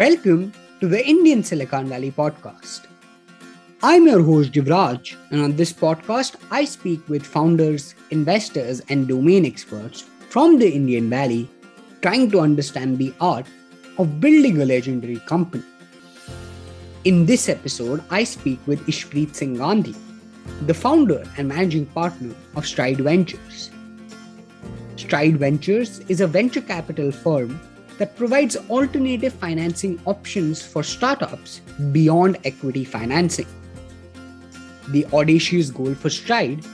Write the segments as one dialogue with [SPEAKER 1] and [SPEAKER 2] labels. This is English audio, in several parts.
[SPEAKER 1] Welcome to the Indian Silicon Valley podcast. I'm your host Jivraj, and on this podcast, I speak with founders, investors, and domain experts from the Indian Valley trying to understand the art of building a legendary company. In this episode, I speak with Ishpreet Singh Gandhi, the founder and managing partner of Stride Ventures. Stride Ventures is a venture capital firm that provides alternative financing options for startups beyond equity financing. The audacious goal for Stride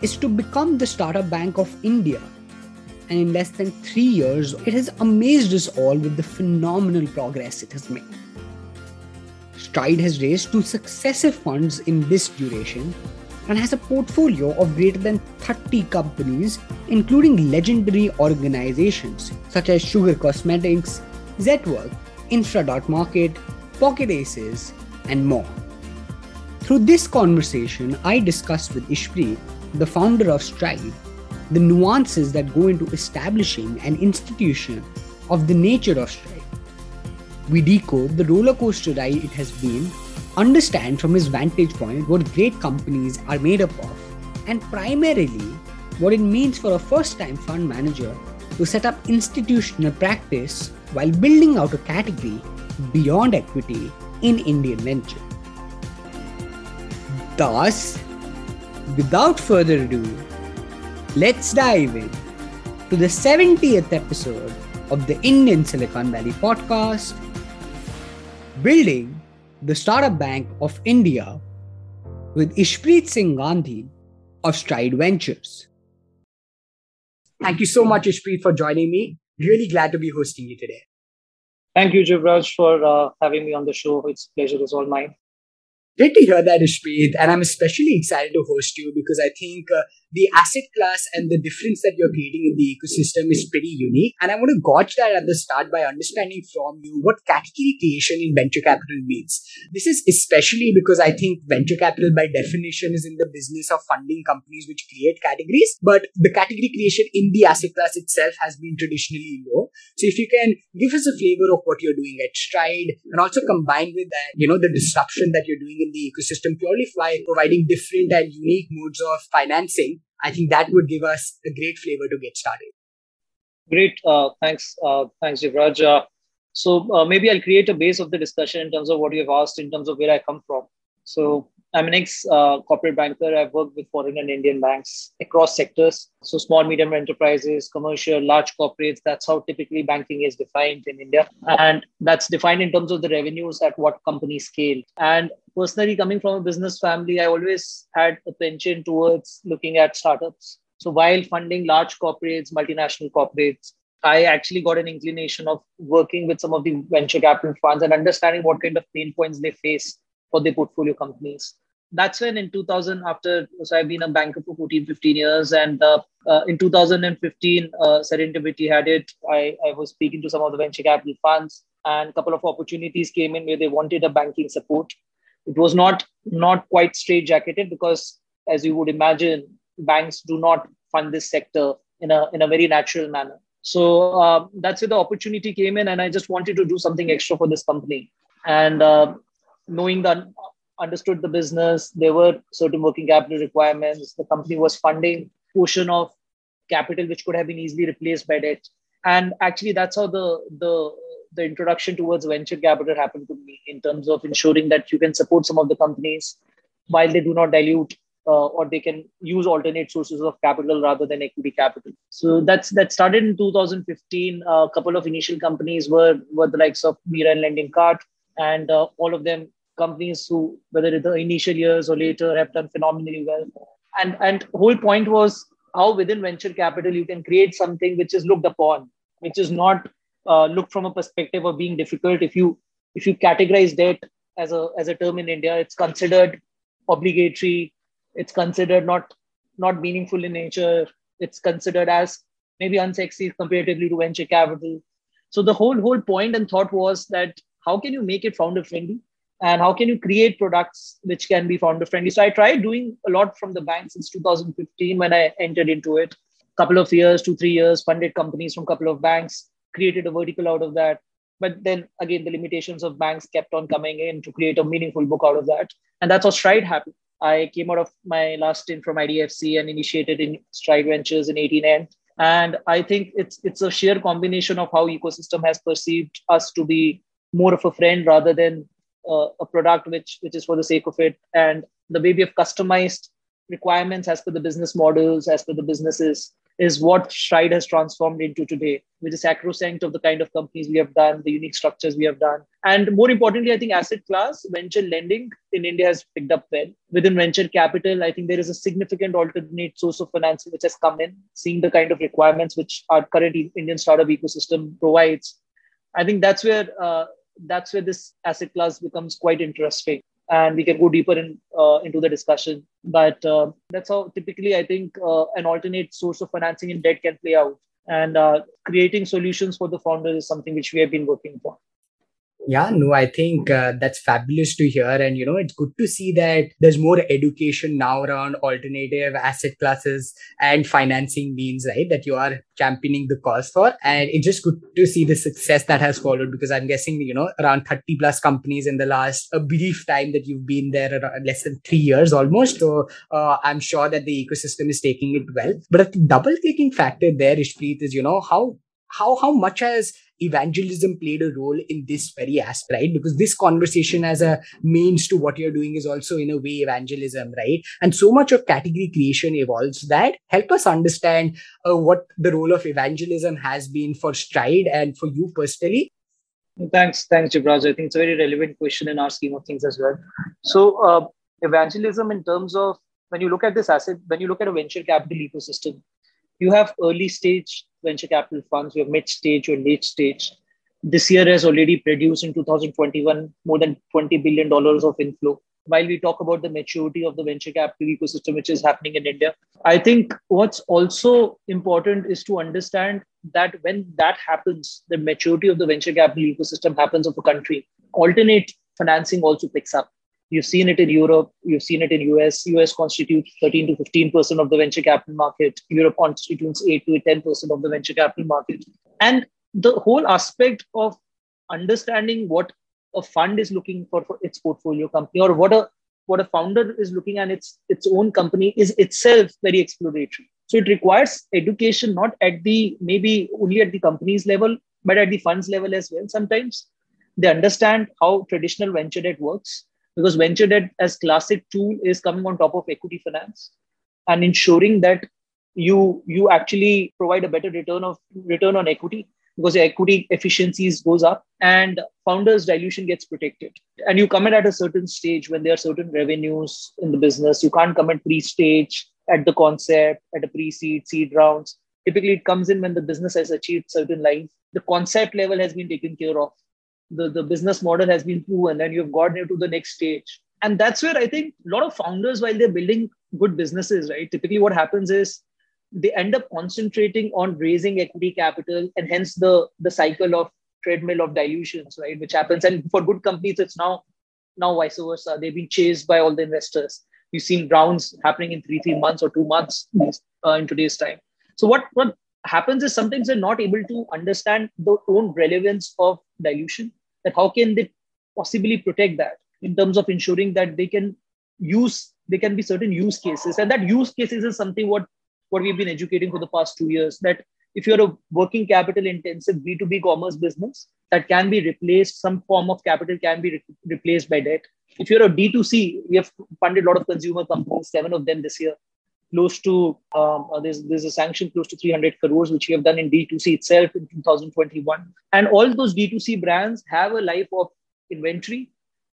[SPEAKER 1] is to become the startup bank of India. And in less than three years, it has amazed us all with the phenomenal progress it has made. Stride has raised two successive funds in this duration and has a portfolio of greater than 30 companies, including legendary organizations such as Sugar Cosmetics, Zetwerk, Infra.Market, Pocket Aces, and more. Through this conversation, I discussed with Ishpreet, the founder of Stride, the nuances that go into establishing an institution of the nature of Stride. We decode the roller coaster ride it has been, understand from his vantage point what great companies are made up of, and primarily what it means for a first time fund manager to set up institutional practice while building out a category beyond equity in Indian venture. Thus, without further ado, let's dive in to the 70th episode of the Indian Silicon Valley podcast Building the Startup Bank of India with Ishpreet Singh Gandhi of Stride Ventures. Thank you so much, Ishpreet, for joining me. Really glad to be hosting you today.
[SPEAKER 2] Thank you, Jivraj, for uh, having me on the show. It's pleasure is all mine.
[SPEAKER 1] Great to hear that, Ishpreet. And I'm especially excited to host you because I think uh, the asset class and the difference that you're creating in the ecosystem is pretty unique. And I want to gauge that at the start by understanding from you what category creation in venture capital means. This is especially because I think venture capital by definition is in the business of funding companies which create categories, but the category creation in the asset class itself has been traditionally low. So if you can give us a flavor of what you're doing at Stride and also combine with that, you know, the disruption that you're doing in the ecosystem purely by providing different and unique modes of financing, I think that would give us a great flavor to get started.
[SPEAKER 2] Great. Uh, thanks. Uh, thanks, Jivraj. Uh, so uh, maybe I'll create a base of the discussion in terms of what you have asked in terms of where I come from. So I'm an ex uh, corporate banker. I've worked with foreign and Indian banks across sectors. So small, medium enterprises, commercial, large corporates. That's how typically banking is defined in India. And that's defined in terms of the revenues at what company scale. And personally, coming from a business family, I always had a penchant towards looking at startups. So while funding large corporates, multinational corporates, I actually got an inclination of working with some of the venture capital funds and understanding what kind of pain points they face for their portfolio companies that's when in 2000 after so i've been a banker for 14 15 years and uh, uh, in 2015 uh, serendipity had it. I, I was speaking to some of the venture capital funds and a couple of opportunities came in where they wanted a banking support. It was not not quite straight jacketed because as you would imagine banks do not fund this sector in a in a very natural manner. So uh, that's where the opportunity came in and i just wanted to do something extra for this company. And uh, knowing the understood the business. There were certain working capital requirements. The company was funding portion of capital which could have been easily replaced by debt. And actually, that's how the the the introduction towards venture capital happened to me in terms of ensuring that you can support some of the companies while they do not dilute uh, or they can use alternate sources of capital rather than equity capital. So that's that started in 2015. Uh, a couple of initial companies were were the likes of Mira and Lendingkart, and uh, all of them companies who, whether in the initial years or later, have done phenomenally well. And and whole point was how within venture capital you can create something which is looked upon, which is not uh, looked from a perspective of being difficult. If you if you categorize debt as a as a term in India, it's considered obligatory. It's considered not not meaningful in nature. It's considered as maybe unsexy comparatively to venture capital. So the whole whole point and thought was that how can you make it founder friendly and how can you create products which can be founder friendly so i tried doing a lot from the bank since 2015 when i entered into it couple of years two three years funded companies from couple of banks created a vertical out of that but then again, the limitations of banks kept on coming in to create a meaningful book out of that. And that's how Stride happened. I came out of my last stint from IDFC and initiated in Stride Ventures in 18N. And I think it's it's a sheer combination of how ecosystem has perceived us to be more of a friend rather than uh, a product which which is for the sake of it, and the way we have customized requirements as per the business models, as per the businesses, is what Stride has transformed into today, which is sacrosanct of the kind of companies we have done, the unique structures we have done. And more importantly, I think asset class, venture lending in India has picked up well. Within venture capital, I think there is a significant alternate source of financing which has come in, seeing the kind of requirements which our current Indian startup ecosystem provides. I think that's where uh, that's where this asset class becomes quite interesting and we can go deeper in, uh, into the discussion. But uh, that's how typically I think uh, an alternate source of financing in debt can play out. And uh, creating solutions for the founder is something which we have been working for.
[SPEAKER 3] Yeah, no, I think uh, that's fabulous to hear. And, you know, it's good to see that there's more education now around alternative asset classes and financing means, right? That you are championing the cause for. And it's just good to see the success that has followed because I'm guessing, you know, around 30 plus companies in the last a brief time that you've been there, less than three years almost. So uh, I'm sure that the ecosystem is taking it well. But the double clicking factor there, Ishpreet, is, you know, how how how much has evangelism played a role in this very aspect, right? Because this conversation as a means to what you're doing is also in a way evangelism, right? And so much of category creation evolves that help us understand uh, what the role of evangelism has been for Stride and for you personally.
[SPEAKER 2] Thanks, thanks, Jivraj. I think it's a very relevant question in our scheme of things as well. So, uh, evangelism in terms of when you look at this asset, when you look at a venture capital ecosystem, you have early stage venture capital funds, you have mid stage or late stage. This year has already produced in 2021 more than $20 billion of inflow. While we talk about the maturity of the venture capital ecosystem, which is happening in India, I think what's also important is to understand that when that happens, the maturity of the venture capital ecosystem happens of a country, alternate financing also picks up You've seen it in Europe. You've seen it in US. US constitutes 13 to 15 percent of the venture capital market. Europe constitutes 8 to 10 percent of the venture capital market. And the whole aspect of understanding what a fund is looking for for its portfolio company or what a what a founder is looking at its its own company is itself very exploratory. So it requires education not at the maybe only at the company's level, but at the funds level as well. Sometimes they understand how traditional venture debt works because venture debt as classic tool is coming on top of equity finance and ensuring that you you actually provide a better return of return on equity because equity efficiencies goes up and founders dilution gets protected. And you come in at a certain stage when there are certain revenues in the business. You can't come at pre-stage at the concept at a pre-seed seed rounds. Typically it comes in when the business has achieved certain lines. The concept level has been taken care of the, the business model has been proven and you've gotten into the next stage. And that's where i think a lot of founders while they're building good businesses right typically what happens is they end up concentrating on raising equity capital and hence the the cycle of treadmill of dilutions right which happens. And for good companies it's now now vice versa. They've been chased by all the investors. You've seen rounds happening in three three months or two months uh, in today's time. So what what happens is sometimes they're not able to understand the own relevance of dilution that how can they possibly protect that in terms of ensuring that they can use there can be certain use cases. And that use cases is something what what we've been educating for the past two years that if you're a working capital intensive b2b commerce business that can be replaced some form of capital can be re- replaced by debt. If you're a d2c we have funded a lot of consumer companies seven of them this year close to um, uh, there's there's a sanction close to 300 crores which we have done in D2C itself in 2021 and all those D2C brands have a life of inventory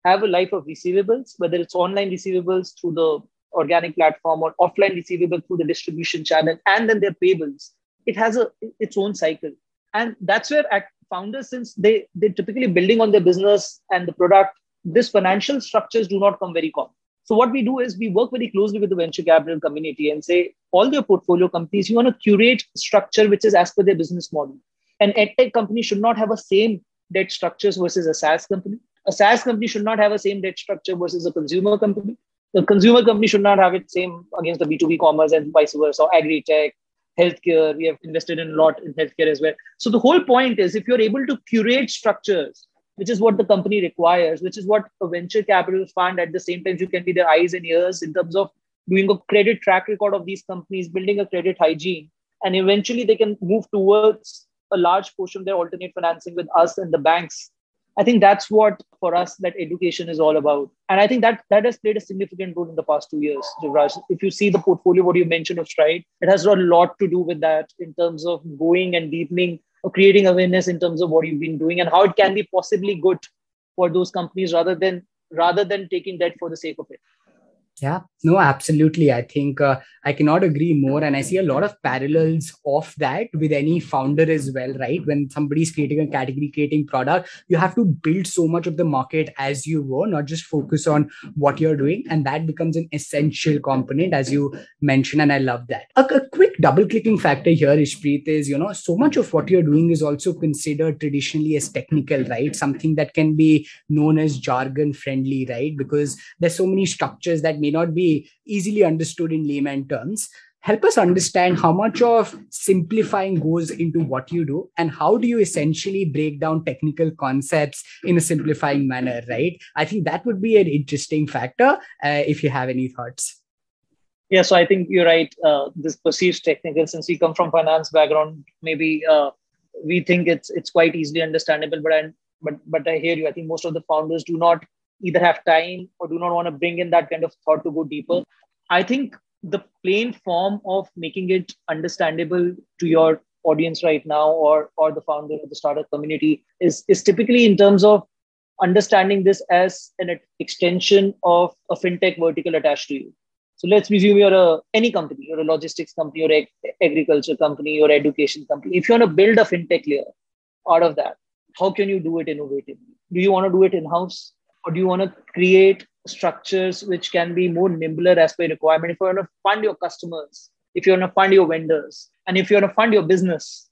[SPEAKER 2] have a life of receivables whether it's online receivables through the organic platform or offline receivables through the distribution channel and then their payables. It has a its own cycle. And that's where founders since they they're typically building on their business and the product this financial structures do not come very common so what we do is we work very closely with the venture capital community and say, all their portfolio companies, you want to curate structure which is as per their business model. An edtech company should not have a same debt structures versus a SaaS company. A SaaS company should not have a same debt structure versus a consumer company. The consumer company should not have it same against the B2B commerce and vice versa, or agri-tech, healthcare. We have invested in a lot in healthcare as well. So the whole point is if you're able to curate structures, which is what the company requires, which is what a venture capital fund at the same time you can be their eyes and ears in terms of doing a credit track record of these companies, building a credit hygiene, and eventually they can move towards a large portion of their alternate financing with us and the banks I think that's what for us that education is all about. And I think that that has played a significant role in the past two years, Jivraj. If you see the portfolio, what you mentioned of Stride, it has a lot to do with that in terms of going and deepening creating awareness in terms of what you've been doing and how it can be possibly good for those companies rather than rather than taking debt for the sake of it.
[SPEAKER 3] Yeah, no, absolutely. I think uh, I cannot agree more. And I see a lot of parallels of that with any founder as well, right? When somebody's creating a category creating product, you have to build so much of the market as you go, not just focus on what you're doing. And that becomes an essential component, as you mentioned. And I love that. A, a quick double clicking factor here, Ishpreet, is, you know, so much of what you're doing is also considered traditionally as technical, right? Something that can be known as jargon friendly, right? Because there's so many structures that may not be easily understood in layman terms. Help us understand how much of simplifying goes into what you do and how do you essentially break down technical concepts in a simplifying manner right? I think that would be an interesting factor uh, if you have any thoughts.
[SPEAKER 2] Yeah so i think you're right. Uh, this perceived technical since we come from finance background maybe uh, we think it's it's quite easily understandable but I, but but i hear you. I think most of the founders do not either have time or do not want to bring in that kind of thought to go deeper. I think the plain form of making it understandable to your audience right now or or the founder of the startup community is is typically in terms of understanding this as an extension of a fintech vertical attached to you. So let's presume you're a any company you're a logistics company or ag- agriculture company or education company. If you want to build a fintech layer out of that how can you do it innovatively? Do you want to do it in house or do you want to create structures which can be more nimbler as per requirement? If you want to fund your customers if you want to fund your vendors and if you want to fund your business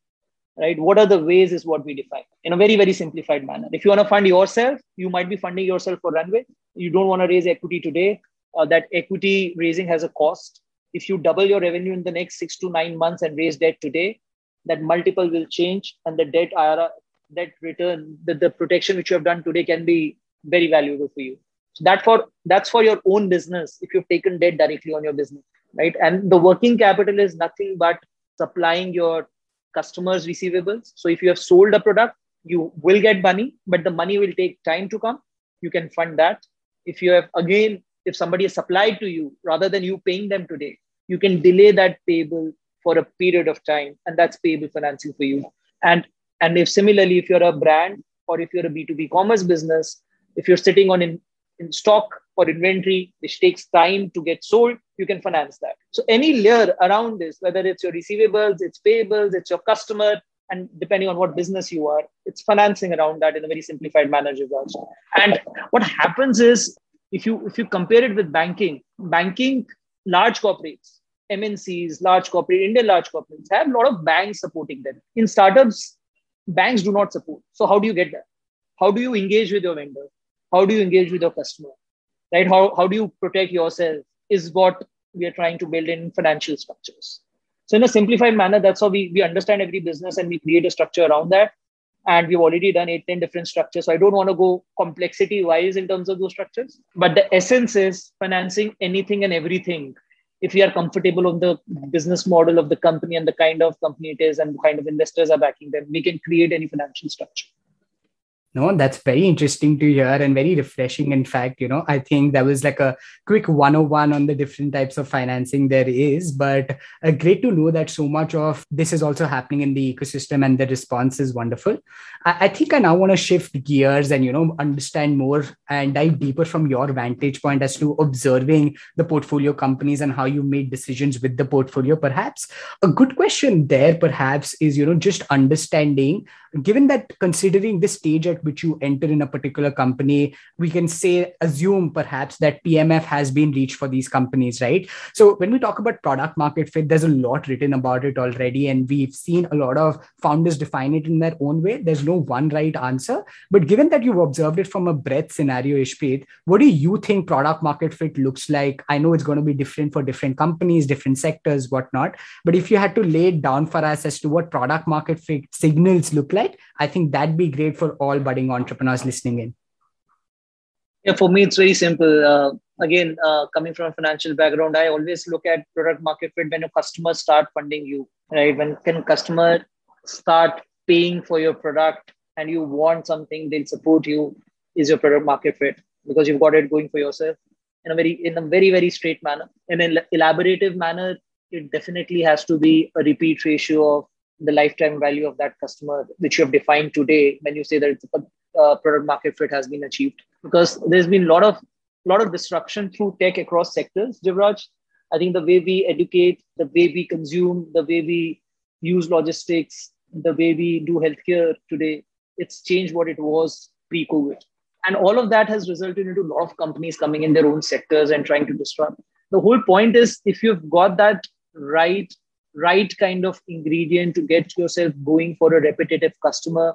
[SPEAKER 2] right what are the ways is what we define in a very very simplified manner. If you want to fund yourself you might be funding yourself for runway. You don't want to raise equity today uh, that equity raising has a cost. If you double your revenue in the next six to nine months and raise debt today that multiple will change and the debt IRR, debt return the, the protection which you have done today can be very valuable for you. So that for that's for your own business if you've taken debt directly on your business, right? And the working capital is nothing but supplying your customers' receivables. So if you have sold a product, you will get money, but the money will take time to come. You can fund that. If you have again, if somebody has supplied to you rather than you paying them today, you can delay that payable for a period of time, and that's payable financing for you. And and if similarly, if you're a brand or if you're a B2B commerce business, if you're sitting on in, in stock or inventory, which takes time to get sold, you can finance that. So any layer around this, whether it's your receivables, it's payables, it's your customer, and depending on what business you are, it's financing around that in a very simplified manner, also. And what happens is if you if you compare it with banking, banking, large corporates, MNCs, large corporate, Indian large corporates have a lot of banks supporting them. In startups, banks do not support. So how do you get that? How do you engage with your vendor? How do you engage with your customer right how, how do you protect yourself is what we are trying to build in financial structures so in a simplified manner that's how we, we understand every business and we create a structure around that and we've already done eight, 10 different structures. So I don't want to go complexity wise in terms of those structures. But the essence is financing anything and everything. If we are comfortable on the business model of the company and the kind of company it is and the kind of investors are backing them, we can create any financial structure.
[SPEAKER 3] No, that's very interesting to hear and very refreshing. In fact, you know, I think that was like a quick 101 on the different types of financing there is, but uh, great to know that so much of this is also happening in the ecosystem and the response is wonderful. I, I think I now want to shift gears and, you know, understand more and dive deeper from your vantage point as to observing the portfolio companies and how you made decisions with the portfolio. Perhaps a good question there, perhaps, is, you know, just understanding, given that considering the stage at which you enter in a particular company, we can say, assume perhaps that PMF has been reached for these companies, right? So when we talk about product market fit, there's a lot written about it already. And we've seen a lot of founders define it in their own way. There's no one right answer. But given that you've observed it from a breadth scenario, Ishpreet, what do you think product market fit looks like? I know it's going to be different for different companies, different sectors, whatnot. But if you had to lay it down for us as to what product market fit signals look like, I think that'd be great for all budding entrepreneurs listening in.
[SPEAKER 2] Yeah, for me, it's very simple. Uh, again, uh, coming from a financial background, I always look at product market fit when your customers start funding you, right? When can customer start paying for your product and you want something, they'll support you. Is your product market fit because you've got it going for yourself in a very in a very very straight manner. In an elaborative manner, it definitely has to be a repeat ratio of the lifetime value of that customer, which you have defined today when you say that a uh, product market fit has been achieved. Because there's been a lot of lot of disruption through tech across sectors, Jivraj. I think the way we educate, the way we consume, the way we use logistics, the way we do healthcare today, it's changed what it was pre-COVID. And all of that has resulted into a lot of companies coming in their own sectors and trying to disrupt. The whole point is if you've got that right right kind of ingredient to get yourself going for a repetitive customer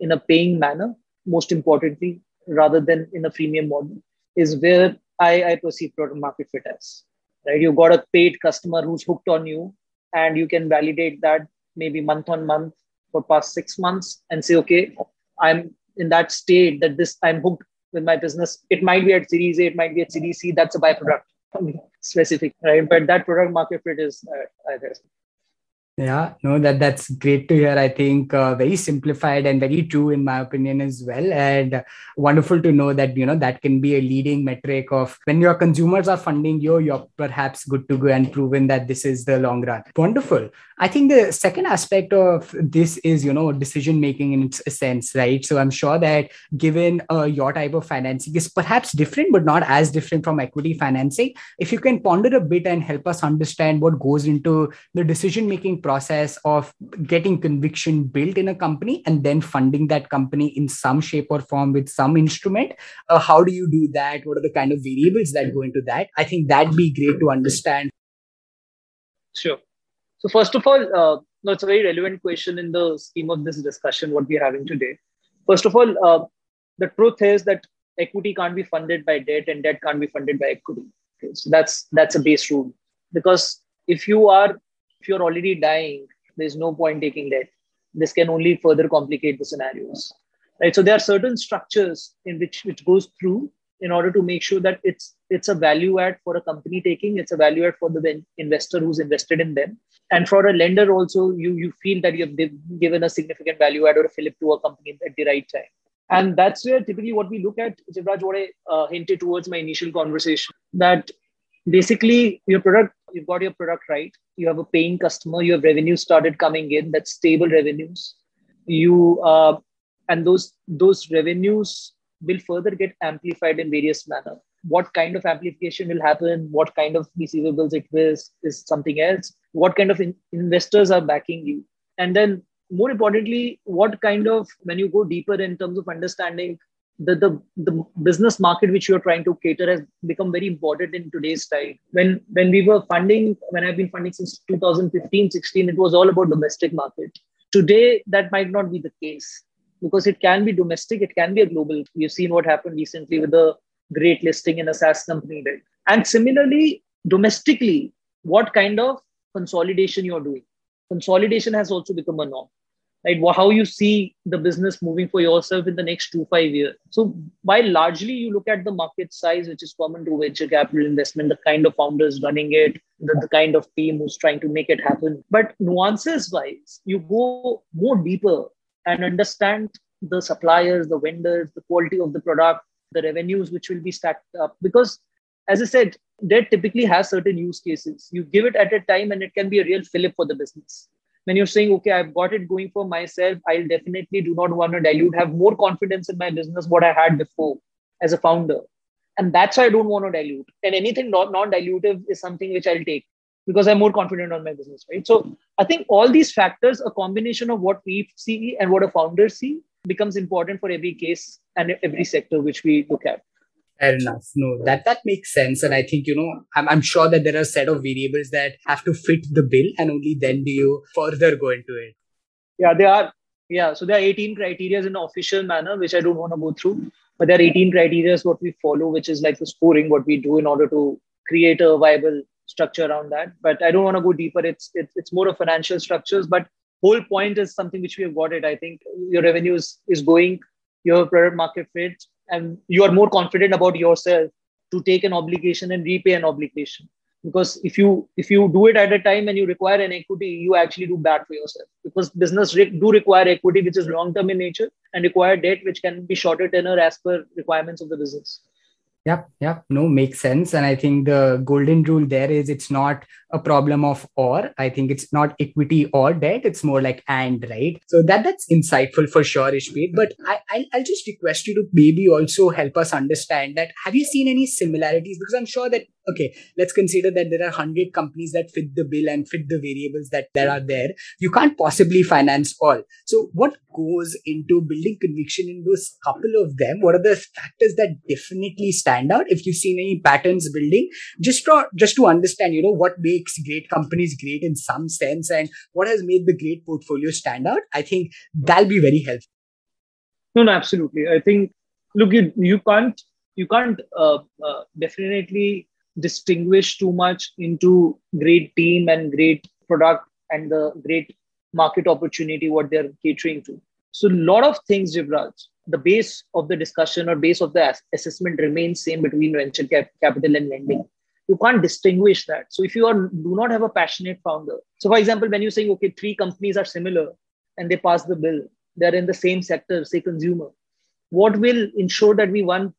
[SPEAKER 2] in a paying manner, most importantly, rather than in a freemium model, is where I, I perceive product market fit as. Right? You've got a paid customer who's hooked on you, and you can validate that maybe month on month for past six months and say, okay, I'm in that state that this I'm hooked with my business. It might be at Series A, it might be at Series C. That's a byproduct specific, right? But that product market fit is, uh, I guess.
[SPEAKER 3] Yeah, no, that that's great to hear. I think uh, very simplified and very true in my opinion as well, and wonderful to know that you know that can be a leading metric of when your consumers are funding you, you're perhaps good to go and proven that this is the long run. Wonderful. I think the second aspect of this is you know decision making in its sense, right? So I'm sure that given uh, your type of financing is perhaps different, but not as different from equity financing. If you can ponder a bit and help us understand what goes into the decision making process of getting conviction built in a company and then funding that company in some shape or form with some instrument. Uh, how do you do that? What are the kind of variables that go into that? I think that'd be great to understand.
[SPEAKER 2] Sure. So first of all uh, no, it's a very relevant question in the scheme of this discussion what we're having today. First of all uh, the truth is that equity can't be funded by debt and debt can't be funded by equity. Okay, so that's that's a base rule. Because if you are if you're already dying, there's no point taking debt. This can only further complicate the scenarios. Right. So there are certain structures in which which goes through in order to make sure that it's it's a value add for a company taking, it's a value add for the investor who's invested in them. And for a lender also, you you feel that you have given a significant value add or a fillip to a company at the right time. And that's where typically what we look at, Jivraj, what I uh, hinted towards my initial conversation, that basically your product you've got your product right you have a paying customer you have revenue started coming in that's stable revenues. You uh, and those those revenues will further get amplified in various manner. What kind of amplification will happen? What kind of receivables it is is something else. What kind of in- investors are backing you? And then more importantly what kind of when you go deeper in terms of understanding the, the, the business market which you're trying to cater has become very important in today's time. When when we were funding, when I've been funding since 2015, 16, it was all about domestic market. Today, that might not be the case because it can be domestic, it can be a global. We've seen what happened recently with the great listing in a SaaS company. And similarly, domestically, what kind of consolidation you're doing? Consolidation has also become a norm right? How you see the business moving for yourself in the next two five years. So while largely you look at the market size which is common to venture capital investment the kind of founders running it the, the kind of team who's trying to make it happen. But nuances wise you go more deeper and understand the suppliers the vendors the quality of the product the revenues which will be stacked up. Because as i said debt typically has certain use cases. You give it at a time and it can be a real fillip for the business when you're saying, okay, I've got it going for myself, I'll definitely do not want to dilute, have more confidence in my business, what I had before as a founder. And that's why I don't want to dilute. And anything not non-dilutive is something which I'll take because I'm more confident on my business, right? So I think all these factors, a combination of what we see and what a founder see, becomes important for every case and every sector which we look at.
[SPEAKER 3] Fair enough. No, that that makes sense, and I think you know I'm I'm sure that there are a set of variables that have to fit the bill, and only then do you further go into it.
[SPEAKER 2] Yeah, there are. Yeah, so there are 18 criteria in an official manner, which I don't want to go through, but there are 18 criteria what we follow, which is like the scoring what we do in order to create a viable structure around that. But I don't want to go deeper. It's it's, it's more of financial structures, but whole point is something which we have got it. I think your revenue is, is going, your product market fit, and you are more confident about yourself to take an obligation and repay an obligation. Because if you if you do it at a time and you require an equity, you actually do bad for yourself. Because business re- do require equity, which is long term in nature, and require debt, which can be shorter tenor as per requirements of the business.
[SPEAKER 3] Yep, yep. No, makes sense. And I think the golden rule there is it's not a problem of or. I think it's not equity or debt. It's more like and, right? So that that's insightful for sure, Ishpreet. But I, I'll, I'll just request you to maybe also help us understand that have you seen any similarities? Because I'm sure that okay, let's consider that there are 100 companies that fit the bill and fit the variables that, that are there. You can't possibly finance all. So, what goes into building conviction in those couple of them? What are the factors that definitely stand out? If you've seen any patterns building, just to, just to understand, you know, what makes great companies great in some sense and what has made the great portfolio stand out, I think that'll be very helpful.
[SPEAKER 2] No, no, absolutely. I think, look, you, you can't you can't uh, uh, definitely distinguish too much into great team and great product and the great market opportunity what they're catering to. So a lot of things jivraj. The base of the discussion or base of the assessment remains same between venture cap- capital and lending. You can't distinguish that. So if you are do not have a passionate founder. So for example when you're saying okay three companies are similar and they pass the bill they're in the same sector say consumer what will ensure that we one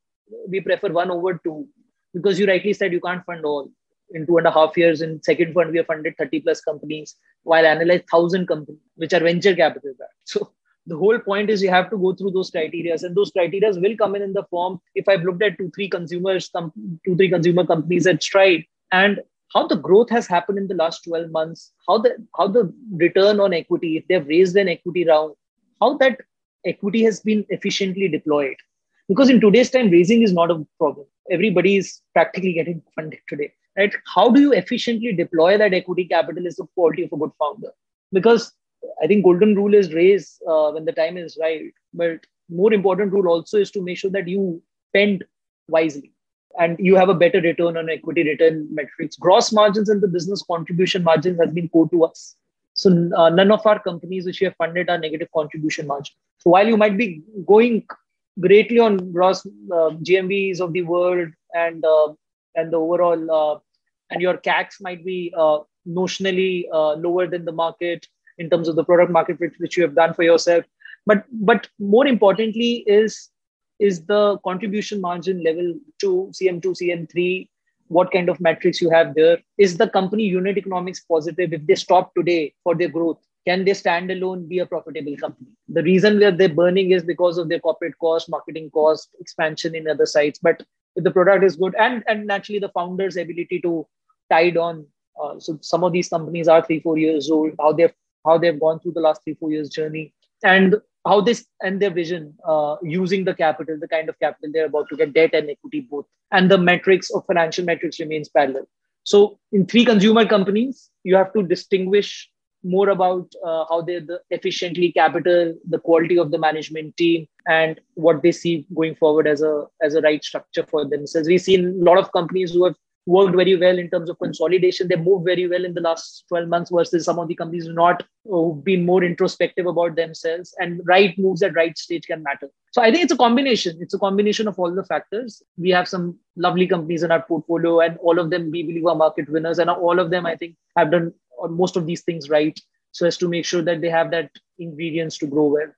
[SPEAKER 2] we prefer one over two because you rightly said you can't fund all. In two and a half years in second fund we have funded 30 plus companies while analyze 1000 companies which are venture capital backed so the whole point is you have to go through those criteria and those criteria will come in in the form if i've looked at two three consumers two three consumer companies at stride and how the growth has happened in the last 12 months how the how the return on equity if they've raised an equity round how that equity has been efficiently deployed because in today's time raising is not a problem. Everybody is practically getting funded today right? How do you efficiently deploy that equity capital is the quality of a good founder? Because i think golden rule is raise uh, when the time is right. But more important rule also is to make sure that you spend wisely and you have a better return on equity return metrics. Gross margins and the business contribution margins has been core to us. So uh, none of our companies which we have funded are negative contribution margin. So while you might be going greatly on gross uh, GMVs of the world and uh, and the overall uh, and your CACs might be uh, notionally uh, lower than the market in terms of the product market which, you have done for yourself. But but more importantly is is the contribution margin level two CM2 CM3 what kind of metrics you have there is the company unit economics positive if they stop today for their growth can they stand alone be a profitable company? The reason where they're burning is because of their corporate cost marketing cost expansion in other sites. But if the product is good and and naturally the founders ability to tide on uh, so some of these companies are three four years old how they've how they've gone through the last three four years journey and how this and their vision uh, using the capital the kind of capital they're about to get debt and equity both and the metrics of financial metrics remains parallel. So in three consumer companies you have to distinguish more about uh, how they the efficiently capital the quality of the management team and what they see going forward as a as a right structure for themselves. We've seen a lot of companies who have worked very well in terms of consolidation. They moved very well in the last 12 months versus some of the companies not who've been more introspective about themselves. And right moves at right stage can matter. So i think it's a combination. It's a combination of all the factors. We have some lovely companies in our portfolio and all of them we believe are market winners. And all of them i think have done or most of these things right? So as to make sure that they have that ingredients to grow well.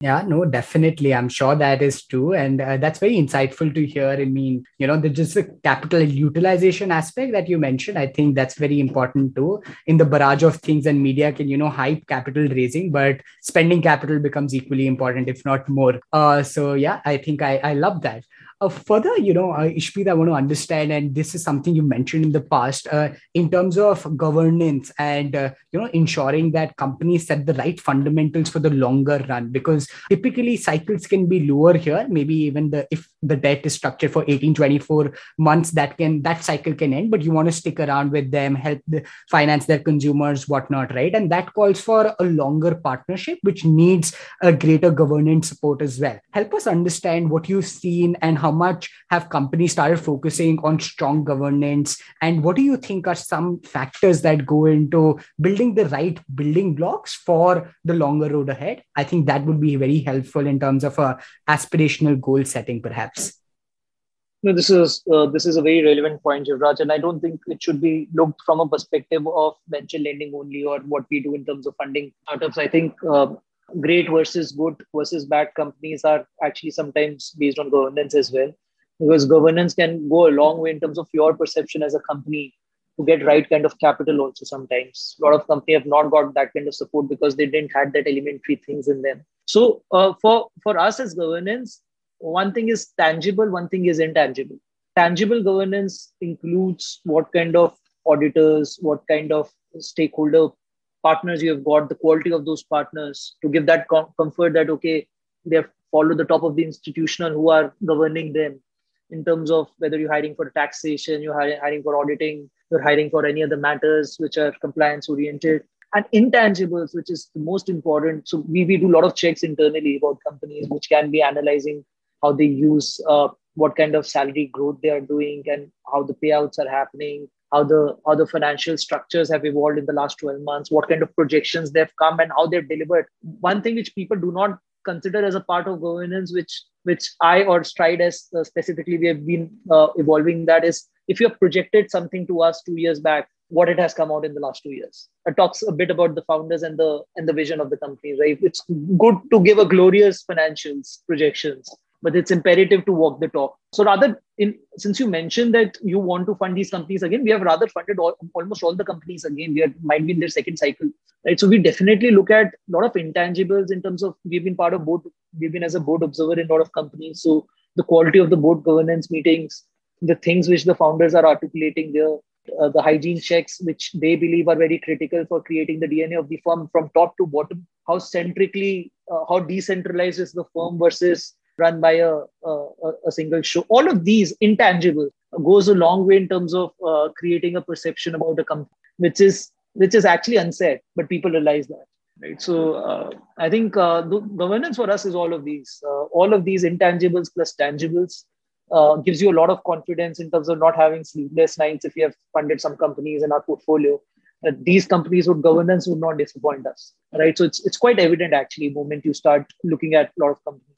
[SPEAKER 3] Yeah no definitely. I'm sure that is true. And uh, that's very insightful to hear. I mean you know the just the capital utilization aspect that you mentioned i think that's very important too. In the barrage of things and media can you know hype capital raising but spending capital becomes equally important if not more. Uh, so yeah i think i i love that uh, further, you know, uh, I want to understand, and this is something you mentioned in the past, uh, in terms of governance and uh, you know ensuring that companies set the right fundamentals for the longer run. Because typically cycles can be lower here. Maybe even the if the debt is structured for 18, 24 months, that can that cycle can end. But you want to stick around with them, help the, finance their consumers, whatnot, right? And that calls for a longer partnership, which needs a greater governance support as well. Help us understand what you've seen and how much have companies started focusing on strong governance and what do you think are some factors that go into building the right building blocks for the longer road ahead i think that would be very helpful in terms of a aspirational goal setting perhaps
[SPEAKER 2] no, this is uh, this is a very relevant point, Jivraj, and I don't think it should be looked from a perspective of venture lending only or what we do in terms of funding startups. I think uh, great versus good versus bad companies are actually sometimes based on governance as well. Because governance can go a long way in terms of your perception as a company to get right kind of capital also sometimes. A lot of companies have not got that kind of support because they didn't had that elementary things in them. So uh, for for us as governance one thing is tangible one thing is intangible tangible governance includes what kind of auditors what kind of stakeholder partners you have got, the quality of those partners to give that com- comfort that, okay, they have followed the top of the institutional who are governing them in terms of whether you're hiring for taxation, you're hiring for auditing, you're hiring for any other matters which are compliance oriented. And intangibles, which is the most important. So we, we do a lot of checks internally about companies, which can be analyzing how they use uh, what kind of salary growth they are doing and how the payouts are happening how the how the financial structures have evolved in the last 12 months what kind of projections they've come and how they've delivered. One thing which people do not consider as a part of governance which which i or stride as uh, specifically we have been uh, evolving that is if you have projected something to us two years back what it has come out in the last two years. It talks a bit about the founders and the and the vision of the company right? It's good to give a glorious financials projections but it's imperative to walk the talk. So rather, in since you mentioned that you want to fund these companies again, we have rather funded all, almost all the companies again. We are, might be in their second cycle, right? So we definitely look at a lot of intangibles in terms of we've been part of board, we've been as a board observer in a lot of companies. So the quality of the board governance meetings, the things which the founders are articulating there, uh, the hygiene checks, which they believe are very critical for creating the DNA of the firm from top to bottom. How centrically, uh, how decentralized is the firm versus run by a, a, a single show. All of these intangible goes a long way in terms of uh, creating a perception about a company, which is which is actually unsaid, but people realize that. Right. So uh, I think uh, governance for us is all of these. Uh, all of these intangibles plus tangibles uh, gives you a lot of confidence in terms of not having sleepless nights if you have funded some companies in our portfolio. these companies would governance would not disappoint us, right? So it's it's quite evident actually. Moment you start looking at a lot of companies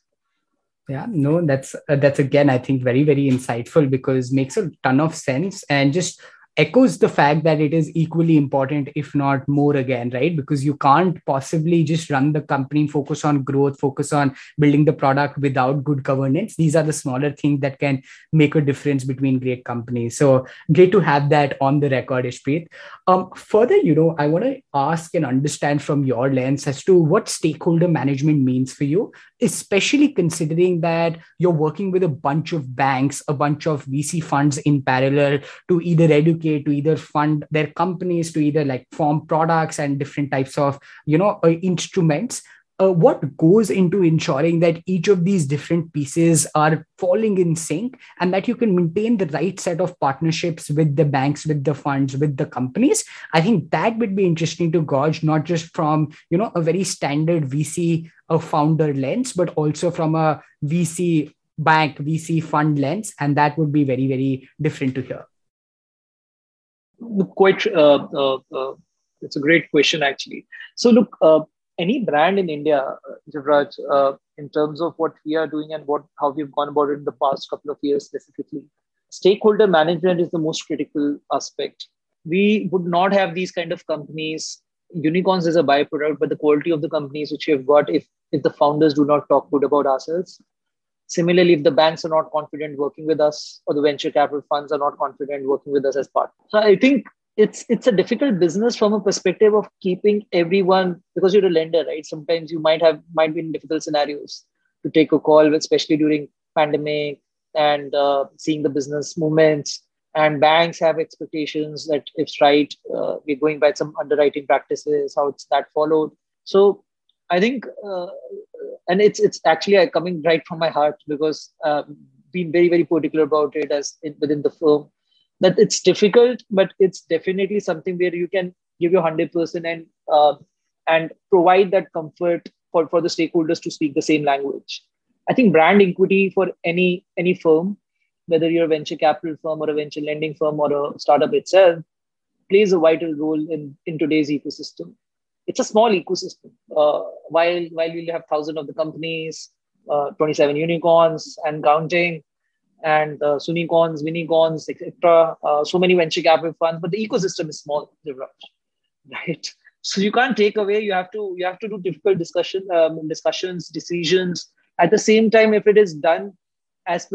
[SPEAKER 3] yeah no that's uh, that's again i think very very insightful because makes a ton of sense and just echoes the fact that it is equally important if not more again right? Because you can't possibly just run the company focus on growth focus on building the product without good governance. These are the smaller things that can make a difference between great companies. So great to have that on the record ishpreet. Um, further you know i want to ask and understand from your lens as to what stakeholder management means for you especially considering that you're working with a bunch of banks a bunch of vc funds in parallel to either educate to either fund their companies to either like form products and different types of you know uh, instruments. Uh, what goes into ensuring that each of these different pieces are falling in sync and that you can maintain the right set of partnerships with the banks with the funds with the companies? I think that would be interesting to gauge not just from you know a very standard vc a founder lens but also from a vc bank vc fund lens and that would be very very different to hear
[SPEAKER 2] quite uh, uh, uh, it's a great question actually. So look any brand in india Jivraj, in terms of what we are doing and what how we've gone about it in the past couple of years specifically stakeholder management is the most critical aspect. We would not have these kind of companies. Unicorns is a byproduct but the quality of the companies which we have got if if the founders do not talk good about ourselves Similarly, if the banks are not confident working with us or the venture capital funds are not confident working with us as partners. So I think it's it's a difficult business from a perspective of keeping everyone because you're a lender, right? Sometimes you might have might be in difficult scenarios to take a call, especially during pandemic, and uh, seeing the business movements. And banks have expectations that if Stride, uh, we're going by some underwriting practices, how it's that followed. So I think, uh, and it's it's actually uh, coming right from my heart because um, been very very particular about it as in, within the firm that it's difficult, but it's definitely something where you can give your hundred percent and uh, and provide that comfort for, for the stakeholders to speak the same language. I think brand equity for any any firm, whether you're a venture capital firm or a venture lending firm or a startup itself, plays a vital role in, in today's ecosystem. It's a small ecosystem. Uh, while while we'll have thousands of the companies, uh, 27 unicorns and counting, and uh, Soonicorns, Minicorns, etc. Uh, so many venture capital funds, but the ecosystem is small, right? So you can't take away. You have to you have to do difficult discussion um, discussions, decisions. At the same time, if it is done as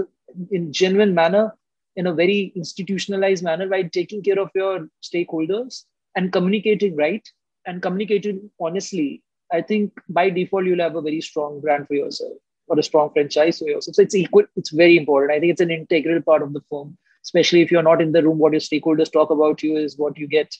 [SPEAKER 2] in genuine manner, in a very institutionalized manner, by taking care of your stakeholders and communicating right and communicating honestly, I think by default you'll have a very strong brand for yourself or a strong franchise for yourself. So it's equal. It's very important. I think it's an integral part of the firm, especially if you're not in the room. What your stakeholders talk about you is what you get,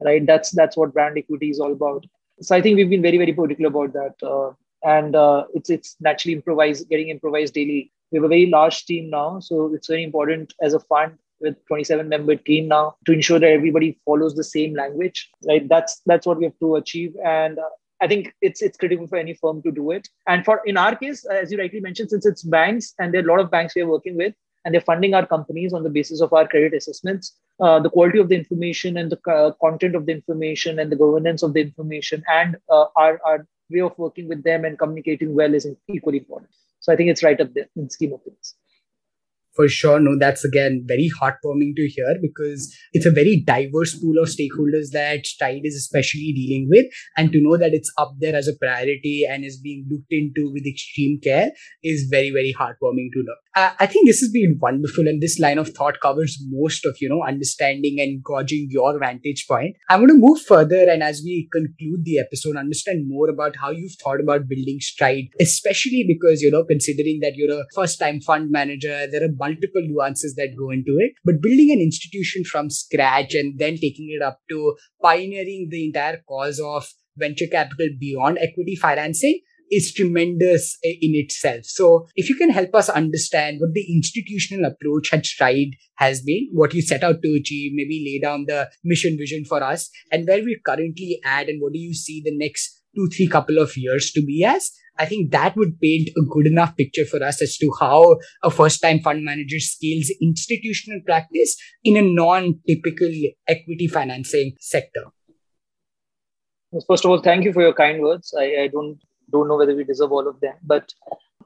[SPEAKER 2] right? That's that's what brand equity is all about. So I think we've been very very particular about that, uh, and uh, it's it's naturally improvised, getting improvised daily. We have a very large team now, so it's very important as a fund with 27 member team now to ensure that everybody follows the same language right that's that's what we have to achieve and uh, I think it's it's critical for any firm to do it. And for in our case, as you rightly mentioned, since it's banks and there are a lot of banks we are working with, and they're funding our companies on the basis of our credit assessments, uh, the quality of the information and the uh, content of the information and the governance of the information and uh, our, our way of working with them and communicating well is equally important. So I think it's right up there in the scheme of things
[SPEAKER 3] for sure no that's again very heartwarming to hear because it's a very diverse pool of stakeholders that Stride is especially dealing with. And to know that it's up there as a priority and is being looked into with extreme care is very very heartwarming to know uh, i think this has been wonderful and this line of thought covers most of you know understanding and gauging your vantage point i'm going to move further and as we conclude the episode understand more about how you've thought about building stride especially because you know considering that you're a first time fund manager there are multiple nuances that go into it. But building an institution from scratch and then taking it up to pioneering the entire cause of venture capital beyond equity financing is tremendous eh, in itself. So if you can help us understand what the institutional approach at Stride has been, what you set out to achieve, maybe lay down the mission vision for us and where we're currently at and what do you see the next two, three couple of years to be as, I think that would paint a good enough picture for us as to how a first time fund manager scales institutional practice in a non typical equity financing sector.
[SPEAKER 2] First of all, thank you for your kind words. I, I don't don't know whether we deserve all of them, but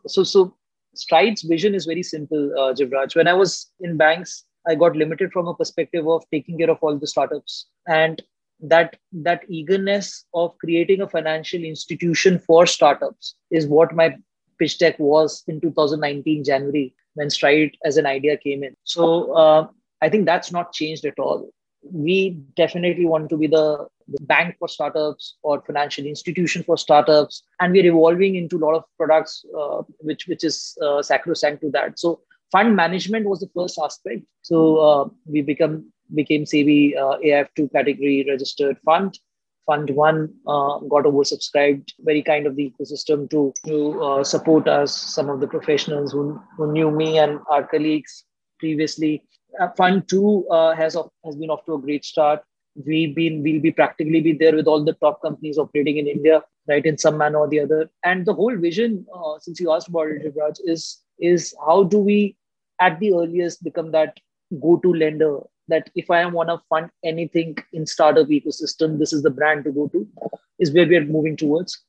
[SPEAKER 2] so so Stride's vision is very simple, uh, Jivraj. When I was in banks, I got limited from a perspective of taking care of all the startups, and that that eagerness of creating a financial institution for startups is what my pitch deck was in 2019 January when Stride as an idea came in. So uh, I think that's not changed at all. We definitely want to be the, the bank for startups or financial institution for startups, and we're evolving into a lot of products uh, which which is uh, sacrosanct to that. So fund management was the first aspect. So uh, we become became SEBI uh, AIF2 category registered fund. Fund one uh, got oversubscribed, very kind of the ecosystem to, to uh, support us, some of the professionals who, who knew me and our colleagues previously. Uh, fund two uh, has, has been off to a great start. We've been, we'll be practically be there with all the top companies operating in India, right, in some manner or the other. And the whole vision, uh, since you asked about it, Raj, is, is how do we at the earliest become that go-to lender that if I want to fund anything in startup ecosystem, this is the brand to go to, is where we are moving towards.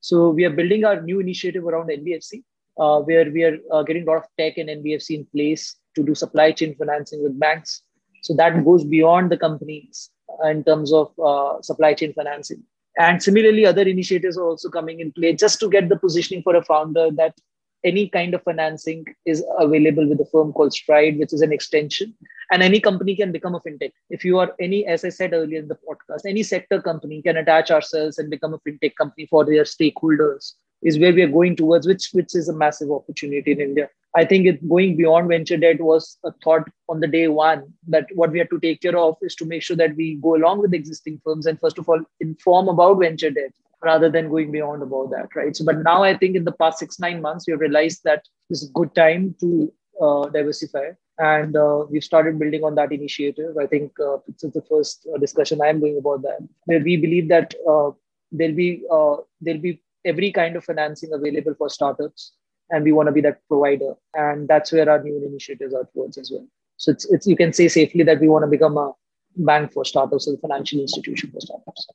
[SPEAKER 2] So we are building our new initiative around NBFC, uh, where we are uh, getting a lot of tech and NBFC in place to do supply chain financing with banks. So that goes beyond the companies in terms of uh, supply chain financing. And similarly, other initiatives are also coming in play just to get the positioning for a founder that any kind of financing is available with a firm called Stride, which is an extension. And any company can become a fintech. If you are any, as I said earlier in the podcast, any sector company can attach ourselves and become a fintech company for their stakeholders, is where we are going towards, which, which is a massive opportunity in India. I think it going beyond venture debt was a thought on the day one that what we had to take care of is to make sure that we go along with existing firms and first of all inform about venture debt rather than going beyond about that, right? So, but now I think in the past six nine months we've realized that is a good time to uh, diversify, and uh, we've started building on that initiative. I think uh, it's the first uh, discussion I'm doing about that, where we believe that uh, there'll be uh, there'll be every kind of financing available for startups and we want to be that provider. And that's where our new initiatives are towards as well. So it's, it's you can say safely that we want to become a bank for startups or a financial institution for startups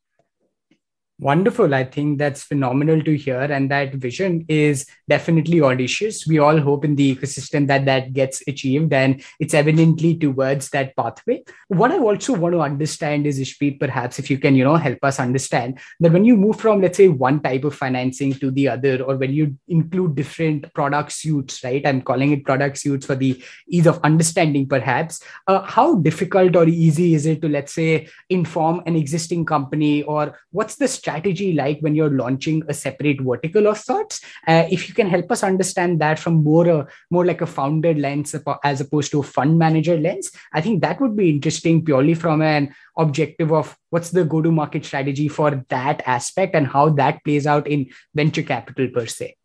[SPEAKER 3] Wonderful. I think that's phenomenal to hear. And that vision is definitely audacious. We all hope in the ecosystem that that gets achieved and it's evidently towards that pathway. What I also want to understand is, Ishpreet, perhaps if you can, you know, help us understand that when you move from, let's say, one type of financing to the other, or when you include different product suits, right? I'm calling it product suits for the ease of understanding, perhaps. Uh, how difficult or easy is it to, let's say, inform an existing company or what's the strategy like when you're launching a separate vertical of sorts? Uh, if you can help us understand that from more a, more like a founder lens as opposed to a fund manager lens, I think that would be interesting purely from an objective of what's the go to market strategy for that aspect and how that plays out in venture capital per se.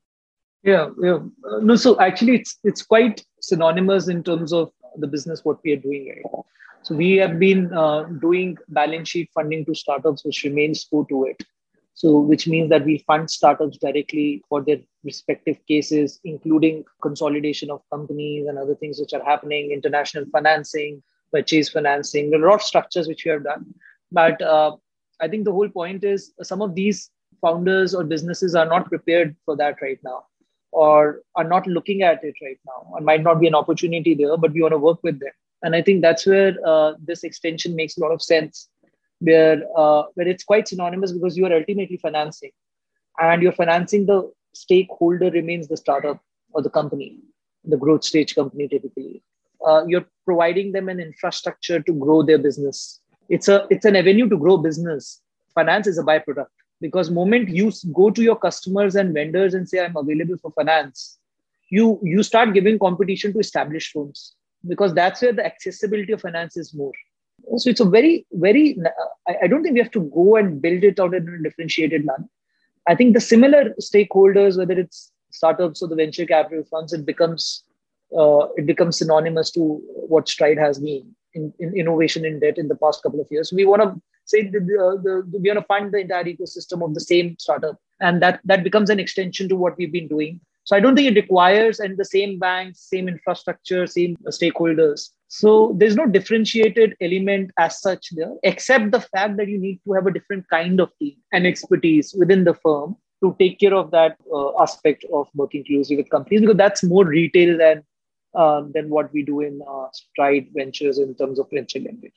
[SPEAKER 2] Yeah, yeah. Uh, no, so actually, it's it's quite synonymous in terms of the business what we are doing right so we have been uh, doing balance sheet funding to startups, which remains core to it. So which means that we fund startups directly for their respective cases, including consolidation of companies and other things which are happening, international financing, purchase financing, a lot of structures which we have done. But uh, I think the whole point is some of these founders or businesses are not prepared for that right now or are not looking at it right now and might not be an opportunity there, but we want to work with them and i think that's where uh, this extension makes a lot of sense where uh, where it's quite synonymous because you are ultimately financing and you're financing the stakeholder remains the startup or the company the growth stage company typically. Uh, you're providing them an infrastructure to grow their business. It's a it's an avenue to grow business. Finance is a byproduct because moment you go to your customers and vendors and say i'm available for finance you you start giving competition to established firms because that's where the accessibility of finance is more. So it's a very, very, I don't think we have to go and build it out in a differentiated manner. I think the similar stakeholders, whether it's startups or the venture capital funds, it becomes uh, it becomes synonymous to what Stride has been in, in innovation in debt in the past couple of years. We want to say the, the, the, we want to fund the entire ecosystem of the same startup, and that that becomes an extension to what we've been doing. So I don't think it requires and the same banks, same infrastructure, same stakeholders. So there's no differentiated element as such there, except the fact that you need to have a different kind of team and expertise within the firm to take care of that uh, aspect of working closely with companies because that's more retail than um, than what we do in uh, Stride Ventures in terms of venture lending.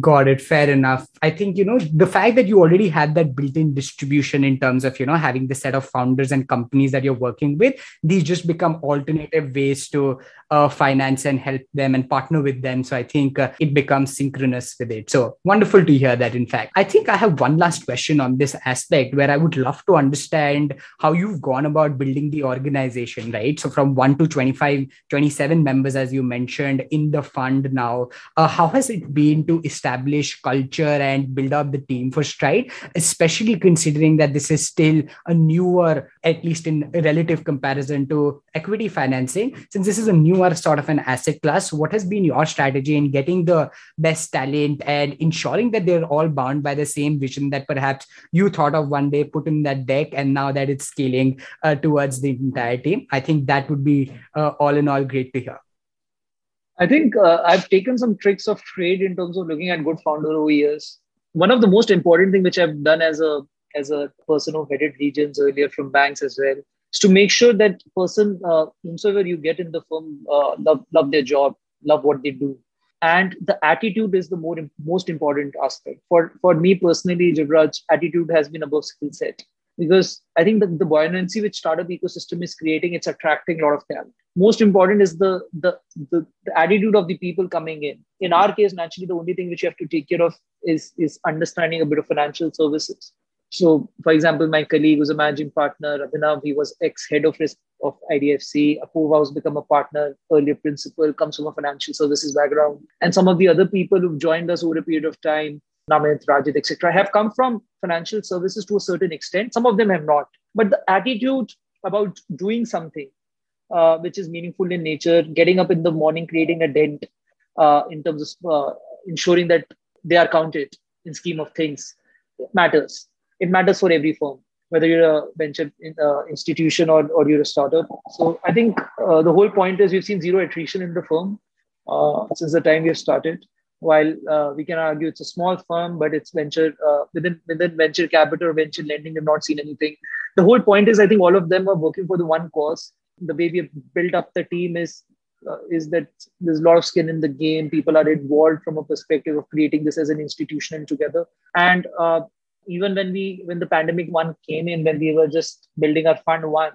[SPEAKER 3] Got it. Fair enough. I think, you know, the fact that you already had that built in distribution in terms of, you know, having the set of founders and companies that you're working with, these just become alternative ways to uh, finance and help them and partner with them. So I think uh, it becomes synchronous with it. So wonderful to hear that. In fact, I think I have one last question on this aspect where I would love to understand how you've gone about building the organization, right? So from one to 25, 27 members, as you mentioned in the fund now, uh, how has it been to establish establish culture and build up the team for Stride, especially considering that this is still a newer, at least in relative comparison to equity financing. Since this is a newer sort of an asset class, what has been your strategy in getting the best talent and ensuring that they're all bound by the same vision that perhaps you thought of one day, put in that deck, and now that it's scaling uh, towards the entire team? I think that would be uh, all in all great to hear.
[SPEAKER 2] I think uh, I've taken some tricks of trade in terms of looking at good founder over years. One of the most important thing which I've done as a as a person who headed regions earlier from banks as well is to make sure that person uh, whomsoever you get in the firm uh, love love their job, love what they do, and the attitude is the more most important aspect. For for me personally, Jivraj, attitude has been above skill set because I think that the buoyancy which startup ecosystem is creating, it's attracting a lot of talent. Most important is the, the, the, the, attitude of the people coming in. In our case, naturally, the only thing which you have to take care of is, is understanding a bit of financial services. So, for example, my colleague was a managing partner, Abhinav, he was ex-head of risk of IDFC. Apurva has become a partner, earlier principal, comes from a financial services background. And some of the other people who've joined us over a period of time, Namit, Rajit, etc., have come from financial services to a certain extent. Some of them have not. But the attitude about doing something uh, which is meaningful in nature, getting up in the morning, creating a dent uh, in terms of uh, ensuring that they are counted in scheme of things matters. It matters for every firm whether you're a venture in, uh, institution or, or you're a startup. So I think uh, the whole point is we've seen zero attrition in the firm uh, since the time we have started. While uh, we can argue it's a small firm, but it's venture uh, within within venture capital or venture lending, we've not seen anything. The whole point is I think all of them are working for the one cause. The way we have built up the team is uh, is that there's a lot of skin in the game. People are involved from a perspective of creating this as an institution together. And uh, even when we when the pandemic one came in when we were just building our fund one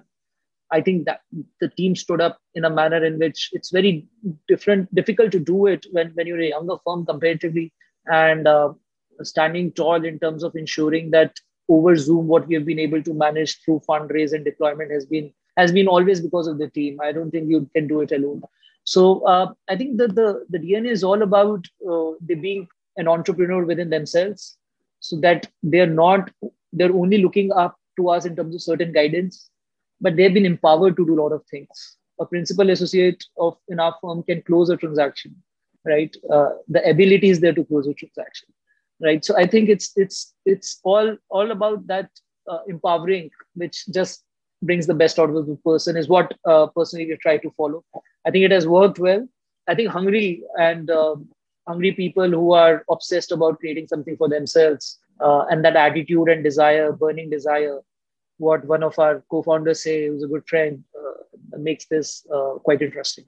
[SPEAKER 2] i think that the team stood up in a manner in which it's very different difficult to do it when when you're a younger firm comparatively and uh, standing tall in terms of ensuring that over zoom what we have been able to manage through fundraise and deployment has been has been always because of the team. I don't think you can do it alone. So uh, i think that the the dna is all about uh, they being an entrepreneur within themselves so that they're not they're only looking up to us in terms of certain guidance but they've been empowered to do a lot of things. A principal associate of in our firm can close a transaction right? Uh, the ability is there to close a transaction right? So i think it's it's it's all all about that uh, empowering which just brings the best out of the person is what uh, personally we try to follow. I think it has worked well. I think hungry and um, hungry people who are obsessed about creating something for themselves uh, and that attitude and desire burning desire what one of our co-founders say who's a good friend uh, makes this uh, quite interesting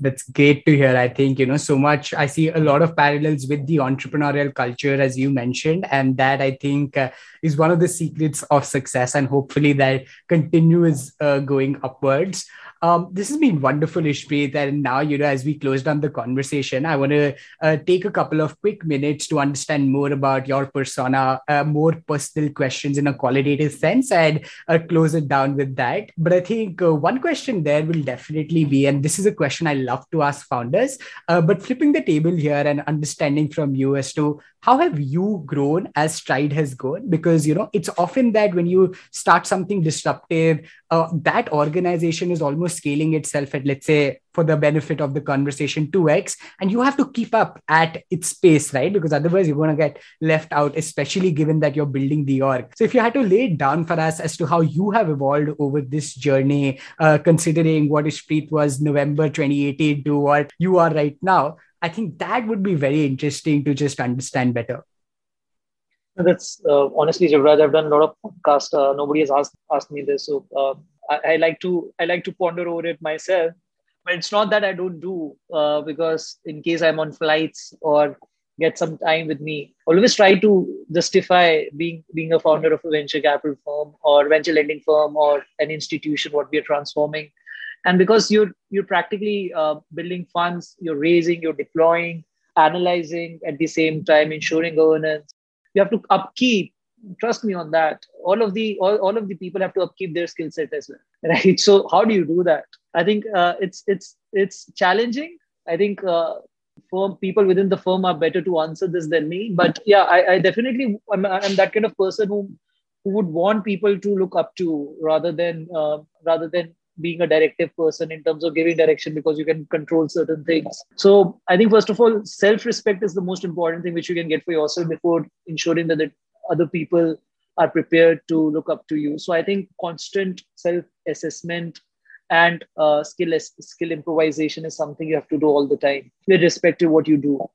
[SPEAKER 3] that's great to hear i think you know so much i see a lot of parallels with the entrepreneurial culture as you mentioned and that i think uh, is one of the secrets of success and hopefully that continues uh, going upwards um, this has been wonderful, Ishpreet. And now, you know, as we close down the conversation, I want to uh, take a couple of quick minutes to understand more about your persona, uh, more personal questions in a qualitative sense, and uh, close it down with that. But I think uh, one question there will definitely be, and this is a question I love to ask founders, uh, but flipping the table here and understanding from you as to how have you grown as stride has grown? Because you know it's often that when you start something disruptive uh, that organization is almost scaling itself at let's say for the benefit of the conversation 2x and you have to keep up at its pace right? Because otherwise you're going to get left out especially given that you're building the org. So if you had to lay it down for us as to how you have evolved over this journey uh, considering what Ishpreet was november 2018 to what you are right now I think that would be very interesting to just understand better.
[SPEAKER 2] That's uh, honestly, Jivraj. I've done a lot of podcasts. Uh, nobody has asked asked me this, so uh, I, I, like to I like to ponder over it myself. But it's not that I don't do uh, because in case I'm on flights or get some time with me, always try to justify being being a founder of a venture capital firm or venture lending firm or an institution what we are transforming and because you're you're practically uh, building funds you're raising you're deploying analyzing at the same time ensuring governance you have to upkeep trust me on that all of the all, all of the people have to upkeep their skill set as well right? So how do you do that? I think uh, it's it's it's challenging. I think uh, firm people within the firm are better to answer this than me but yeah i, I definitely I'm, I'm that kind of person who who would want people to look up to rather than uh, rather than being a directive person in terms of giving direction because you can control certain things. So I think first of all, self-respect is the most important thing which you can get for yourself before ensuring that the other people are prepared to look up to you. So I think constant self-assessment and uh, skill skill improvisation is something you have to do all the time, irrespective what you do.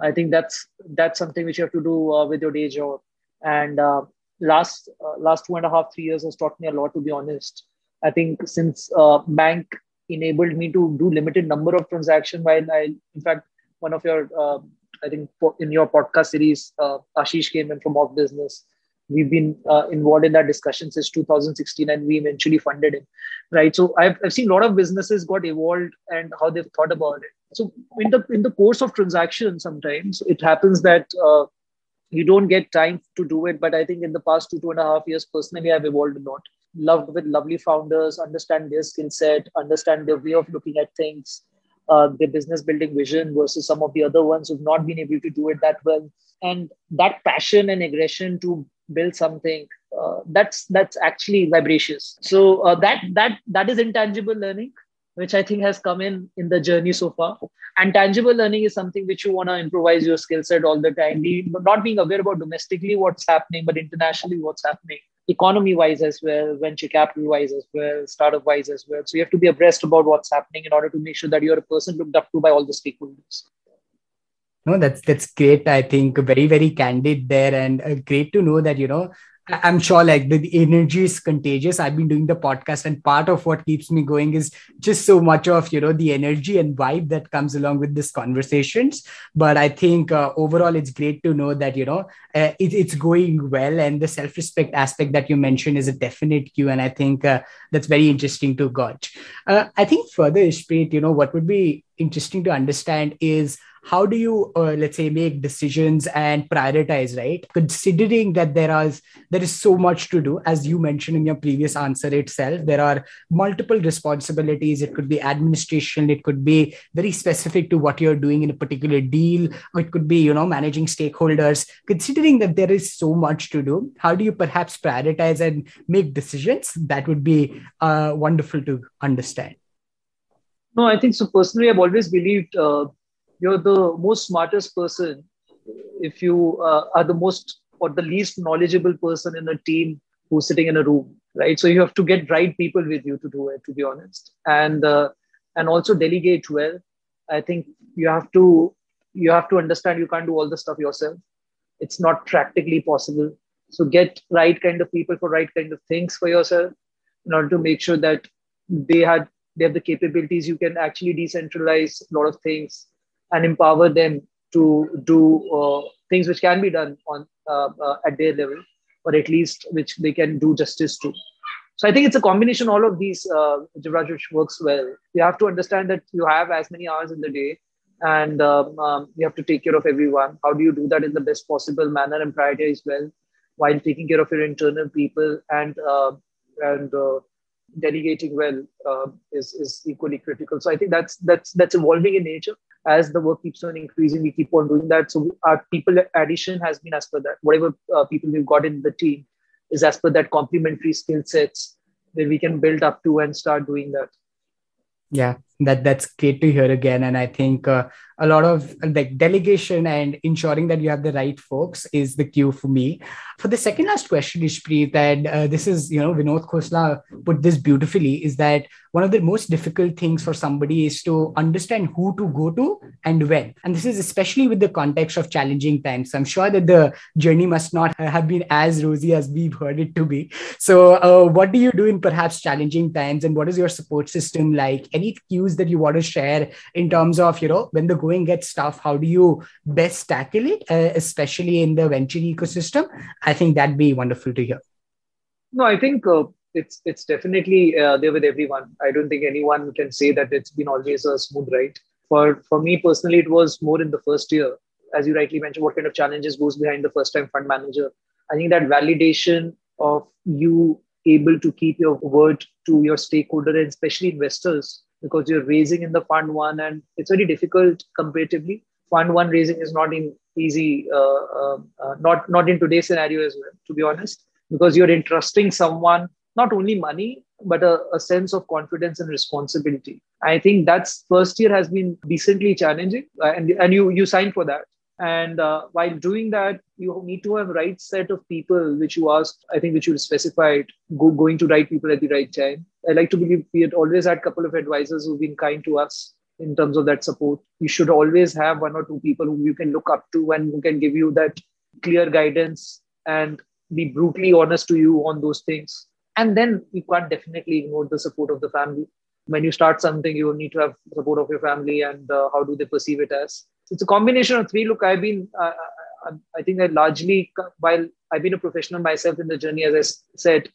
[SPEAKER 2] I think that's that's something which you have to do uh, with your day job. And uh, last uh, last two and a half three years has taught me a lot, to be honest. I think since uh, bank enabled me to do limited number of transactions, while I, in fact, one of your, uh, I think in your podcast series, uh, Ashish came in from OfBusiness. We've been uh, involved in that discussion since 2016, and we eventually funded him, right? So I've, I've seen a lot of businesses got evolved and how they've thought about it. So in the in the course of transaction, sometimes it happens that uh, you don't get time to do it. But I think in the past two two and a half years, personally, I've evolved a lot loved with lovely founders, understand their skill set, understand their way of looking at things, uh, their business building vision versus some of the other ones who've not been able to do it that well. And that passion and aggression to build something uh, that's that's actually vibracious. So uh, that that that is intangible learning which I think has come in in the journey so far. And tangible learning is something which you want to improvise your skill set all the time, not being aware about domestically what's happening, but internationally what's happening, economy wise as well, venture capital wise as well, startup wise as well. So you have to be abreast about what's happening in order to make sure that you're a person looked up to by all the stakeholders.
[SPEAKER 3] No, that's that's great. I think very very candid there, and uh, great to know that you know I'm sure like the, the, energy is contagious. I've been doing the podcast, and part of what keeps me going is just so much of you know the energy and vibe that comes along with these conversations. But I think uh, overall, it's great to know that you know uh, it, it's going well, and the self-respect aspect that you mentioned is a definite cue, and I think uh, that's very interesting to gauge. Uh, I think further, Ishpreet, you know what would be interesting to understand is how do you uh, let's say make decisions and prioritize right? Considering that there is there is so much to do as you mentioned in your previous answer itself there are multiple responsibilities. It could be administration. It could be very specific to what you're doing in a particular deal. It could be you know managing stakeholders. Considering that there is so much to do how do you perhaps prioritize and make decisions? That would be uh, wonderful to understand.
[SPEAKER 2] No i think so. Personally i've always believed uh, you're the most smartest person if you uh, are the most or the least knowledgeable person in a team who's sitting in a room right? So you have to get right people with you to do it to be honest. And uh, and also delegate well. I think you have to you have to understand you can't do all the stuff yourself. It's not practically possible. So get right kind of people for right kind of things for yourself in order to make sure that they had they have the capabilities. You can actually decentralize a lot of things and empower them to do uh, things which can be done on uh, uh, at their level, or at least which they can do justice to. So I think it's a combination all of these, uh, which works well. You have to understand that you have as many hours in the day, and um, um, you have to take care of everyone. How do you do that in the best possible manner and prioritize well, while taking care of your internal people and uh, and uh, delegating well uh, is is equally critical. So I think that's that's that's evolving in nature as the work keeps on increasing, we keep on doing that. So our people addition has been as per that. Whatever uh, people we've got in the team is as per that complementary skill sets that we can build up to and start doing that.
[SPEAKER 3] Yeah, that that's great to hear again, and I think uh, a lot of like delegation and ensuring that you have the right folks is the cue for me. For the second last question, Ishpreet, and uh, this is, you know, Vinod Khosla put this beautifully, is that one of the most difficult things for somebody is to understand who to go to and when. And this is especially with the context of challenging times. I'm sure that the journey must not have been as rosy as we've heard it to be. So, uh, what do you do in perhaps challenging times, and what is your support system like? Any cues that you want to share in terms of, you know, when the going gets stuff how do you best tackle it, uh, especially in the venture ecosystem? I think that'd be wonderful to hear.
[SPEAKER 2] No, I think uh, it's it's definitely uh, there with everyone. I don't think anyone can say that it's been always a smooth ride. For for me personally, it was more in the first year, as you rightly mentioned. What kind of challenges goes behind the first time fund manager? I think that validation of you able to keep your word to your stakeholder and especially investors because you're raising in the fund one and it's very difficult comparatively. Fund one raising is not in easy uh, uh, uh, not not in today's scenario as well to be honest because you're entrusting someone not only money but a, a, sense of confidence and responsibility. I think that's first year has been decently challenging uh, and, and you you signed for that and uh, while doing that you need to have right set of people which you asked i think which you specified go, going to right people at the right time. I like to believe we had always had a couple of advisors who've been kind to us in terms of that support. You should always have one or two people whom you can look up to and who can give you that clear guidance and be brutally honest to you on those things. And then you can't definitely ignore the support of the family. When you start something you need to have support of your family and uh, how do they perceive it as it's a combination of three look i've been uh, I, I think i largely while i've been a professional myself in the journey as i said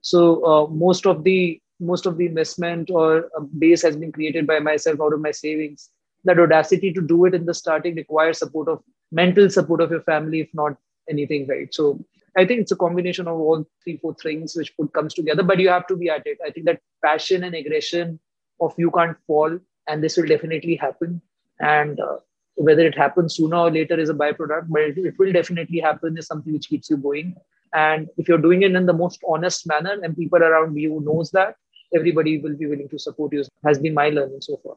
[SPEAKER 2] so uh, most of the most of the investment or uh, base has been created by myself out of my savings that audacity to do it in the starting requires support of mental support of your family if not anything right so I think it's a combination of all three, four things which put comes together. But you have to be at it. I think that passion and aggression of you can't fall, and this will definitely happen. And uh, whether it happens sooner or later is a byproduct, but it, it will definitely happen. Is something which keeps you going. And if you're doing it in the most honest manner, and people around you knows that, everybody will be willing to support you. Has been my learning so far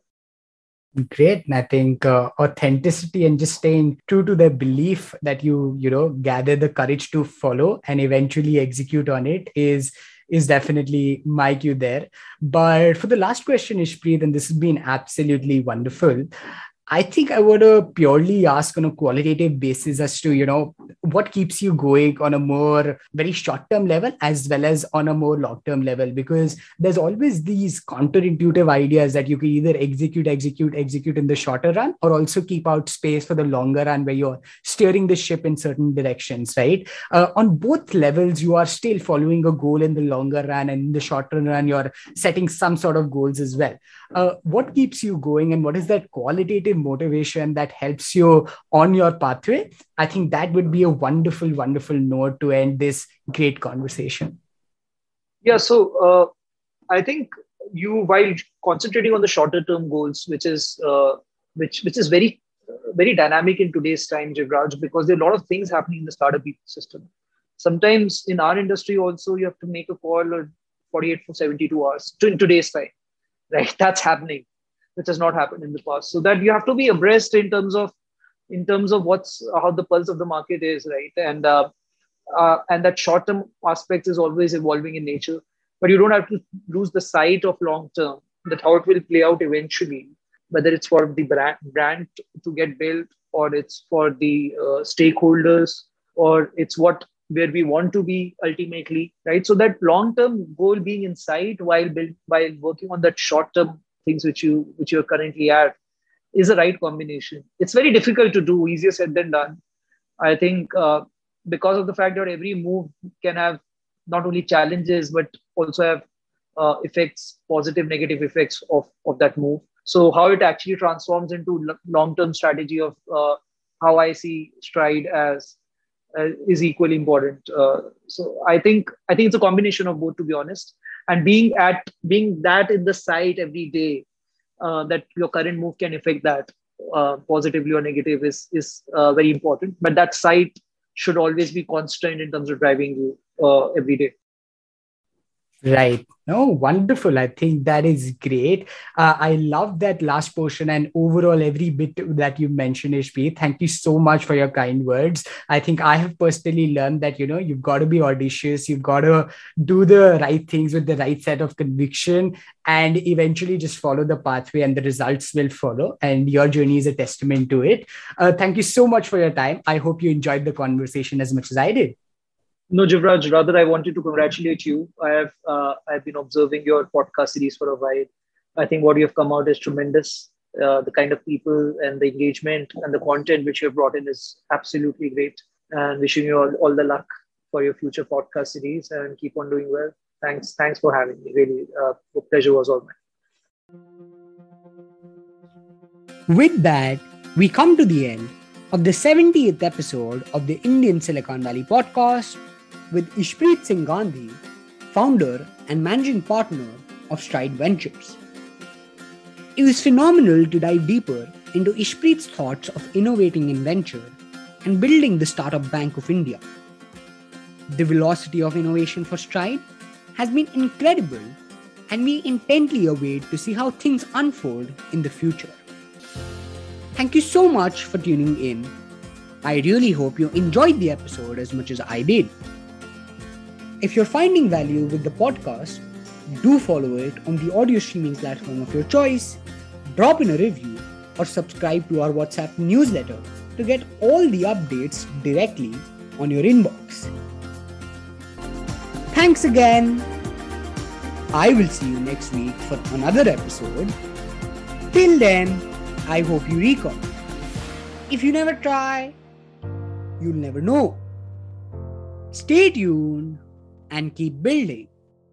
[SPEAKER 3] great and i think uh, authenticity and just staying true to the belief that you you know gather the courage to follow and eventually execute on it is is definitely my cue there but for the last question ishpreet and this has been absolutely wonderful I think I would uh, purely ask on a qualitative basis as to, you know, what keeps you going on a more very short term level as well as on a more long term level, because there's always these counterintuitive ideas that you can either execute, execute, execute in the shorter run or also keep out space for the longer run where you're steering the ship in certain directions, right? Uh, on both levels, you are still following a goal in the longer run and in the shorter run, you're setting some sort of goals as well. Uh, what keeps you going and what is that qualitative motivation that helps you on your pathway, I think that would be a wonderful, wonderful note to end this great conversation.
[SPEAKER 2] Yeah. So uh, I think you, while concentrating on the shorter term goals, which is uh, which which is very very dynamic in today's time, Jivraj, because there are a lot of things happening in the startup ecosystem. Sometimes in our industry also, you have to make a call 48 for 72 hours in today's time, right? That's happening which has not happened in the past. So that you have to be abreast in terms of in terms of what's how the pulse of the market is, right? And uh, uh, and that short term aspect is always evolving in nature, but you don't have to lose the sight of long term that how it will play out eventually, whether it's for the brand brand to get built or it's for the uh, stakeholders or it's what where we want to be ultimately right? So that long term goal being in sight while build while working on that short term things which you which you're currently at is the right combination. It's very difficult to do easier said than done. I think uh, because of the fact that every move can have not only challenges but also have uh, effects positive negative effects of, of that move. So how it actually transforms into long-term strategy of uh, how i see stride as is equally important. Uh, so i think i think it's a combination of both to be honest. And being at being that in the site every day uh, that your current move can affect that uh, positively or negative is is uh, very important. But that site should always be constant in terms of driving you uh, every day
[SPEAKER 3] Right. No, wonderful. I think that is great. Uh, I love that last portion and overall every bit that you mentioned, HP. Thank you so much for your kind words. I think I have personally learned that, you know, you've got to be audacious. You've got to do the right things with the right set of conviction and eventually just follow the pathway and the results will follow. And your journey is a testament to it. Uh, thank you so much for your time. I hope you enjoyed the conversation as much as I did.
[SPEAKER 2] No, Jivraj, rather I wanted to congratulate you. I have uh, I've been observing your podcast series for a while. I think what you have come out is tremendous. Uh, the kind of people and the engagement and the content which you have brought in is absolutely great. And wishing you all, all the luck for your future podcast series and keep on doing well. Thanks, thanks for having me. Really, uh, the pleasure was all mine.
[SPEAKER 3] With that, we come to the end of the 70th episode of the Indian Silicon Valley podcast with Ishpreet Singh Gandhi, founder and managing partner of Stride Ventures. It was phenomenal to dive deeper into Ishpreet's thoughts of innovating in venture and building the Startup Bank of India. The velocity of innovation for Stride has been incredible, and we intently await to see how things unfold in the future. Thank you so much for tuning in. I really hope you enjoyed the episode as much as I did. If you're finding value with the podcast, do follow it on the audio streaming platform of your choice, drop in a review, or subscribe to our WhatsApp newsletter to get all the updates directly on your inbox. Thanks again. I will see you next week for another episode. Till then, I hope you recall. If you never try, you'll never know. Stay tuned and keep building.